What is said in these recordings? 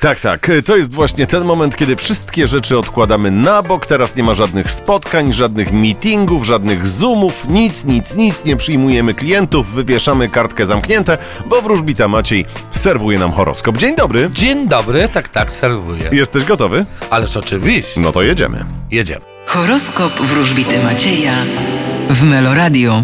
Tak, tak. To jest właśnie ten moment, kiedy wszystkie rzeczy odkładamy na bok. Teraz nie ma żadnych spotkań, żadnych meetingów, żadnych zoomów, nic, nic, nic. Nie przyjmujemy klientów, wywieszamy kartkę zamknięte, bo wróżbita Maciej serwuje nam horoskop. Dzień dobry. Dzień dobry, tak, tak, serwuję. Jesteś gotowy? Ależ oczywiście, No to jedziemy. jedziemy. Horoskop wróżbity Macieja w Meloradio.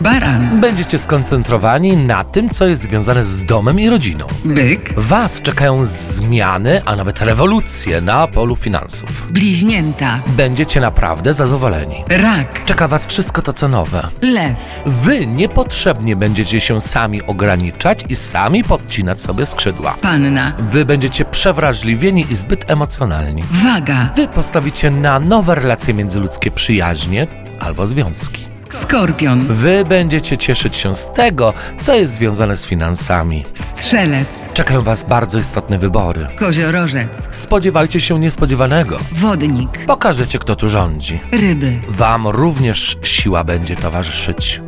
Baran, Będziecie skoncentrowani na tym, co jest związane z domem i rodziną. byk, Was czekają zmiany, a nawet rewolucje na polu finansów. bliźnięta, Będziecie naprawdę zadowoleni. rak, Czeka Was wszystko to, co nowe. lew, Wy niepotrzebnie będziecie się sami ograniczać i sami podcinać sobie skrzydła. panna, Wy będziecie przewrażliwieni i zbyt emocjonalni. waga, Wy postawicie na nowe relacje międzyludzkie przyjaźnie albo związki. Skorpion, Wy będziecie cieszyć się z tego, co jest związane z finansami. strzelec, Czekają Was bardzo istotne wybory. koziorożec, Spodziewajcie się niespodziewanego. wodnik, Pokażecie, kto tu rządzi. ryby. Wam również siła będzie towarzyszyć.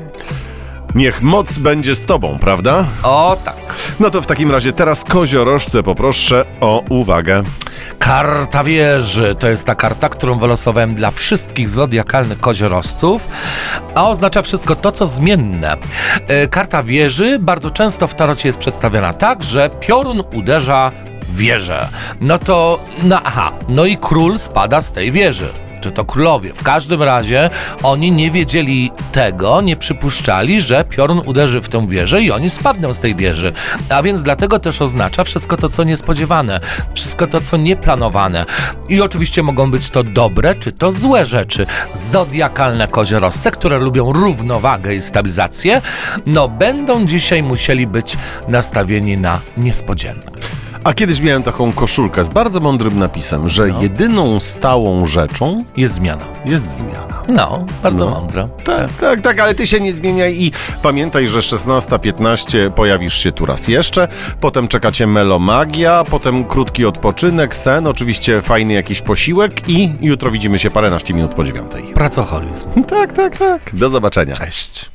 Niech moc będzie z tobą, prawda? O tak. No to w takim razie teraz koziorożce poproszę o uwagę. Karta wieży to jest ta karta, którą wylosowałem dla wszystkich zodiakalnych koziorożców, a oznacza wszystko to, co zmienne. E, Karta wieży bardzo często w tarocie jest przedstawiana tak, że piorun uderza wieżę. No to, no aha, no i król spada z tej wieży. Czy to królowie? W każdym razie oni nie wiedzieli tego, nie przypuszczali, że piorun uderzy w tę wieżę i oni spadną z tej wieży. A więc dlatego też oznacza wszystko to, co niespodziewane, wszystko to, co nieplanowane. I oczywiście mogą być to dobre, czy to złe rzeczy. Zodiakalne koziorosce, które lubią równowagę i stabilizację, no będą dzisiaj musieli być nastawieni na niespodziane. A kiedyś miałem taką koszulkę z bardzo mądrym napisem, że jedyną stałą rzeczą Jest zmiana. jest zmiana. No, bardzo No. mądre. Tak, tak, tak, ale ty się nie zmieniaj i pamiętaj, że 16.15 pojawisz się tu raz jeszcze, potem czeka cię melomagia, potem krótki odpoczynek, sen, oczywiście fajny jakiś posiłek i jutro widzimy się paręnaście minut po dziewiątej. Pracoholizm. Tak, tak, tak. Do zobaczenia. Cześć.